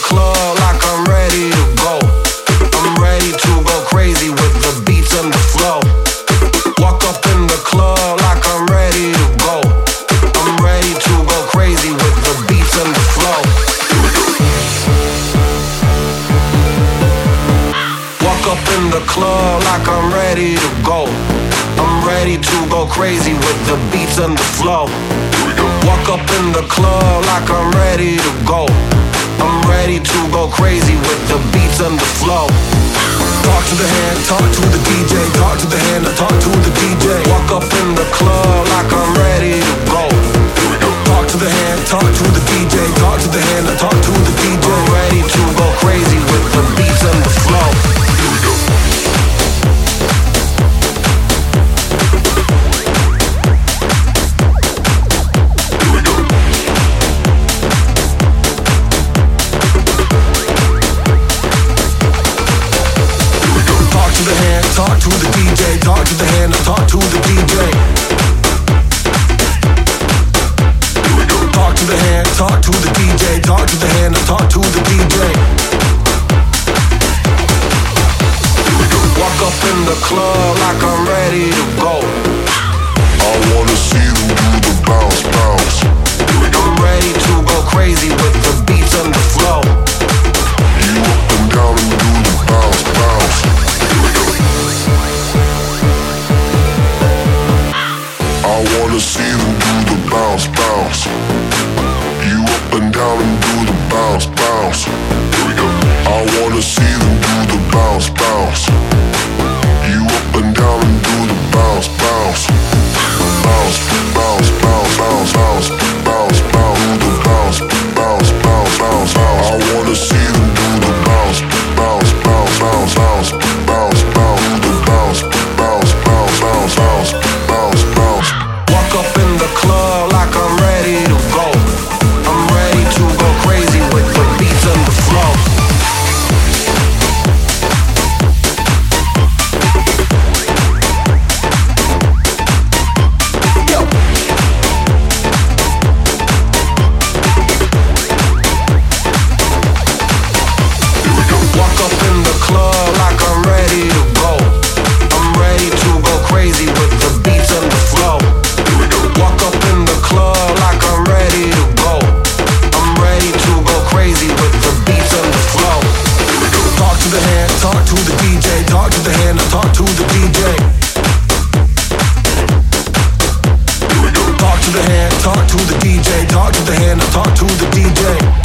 club like I'm ready to go. I'm ready to go crazy with the beats and the flow. Walk up in the club like I'm ready to go. I'm ready to go crazy with the beats and the flow. Walk up in the club like I'm ready to go. I'm ready to go crazy with the beats and the flow. Walk up in the club like I'm ready to go to go crazy with the beats and the flow. Talk to the hand, talk to the DJ, talk to the hand, I talk to the DJ. Walk up in the club like I'm ready to go. Talk to the hand, talk to the DJ, talk to the hand, I talk to the DJ. talk to the DJ, talk to the hand, talk to the DJ. Talk to the hand, talk to the DJ, talk to the hand, talk to the DJ. Walk up in the club like I'm ready to bounce. You up and down and do the bounce, bounce. Here we go. I wanna see talk to the DJ, talk to the hand, I talk to the DJ.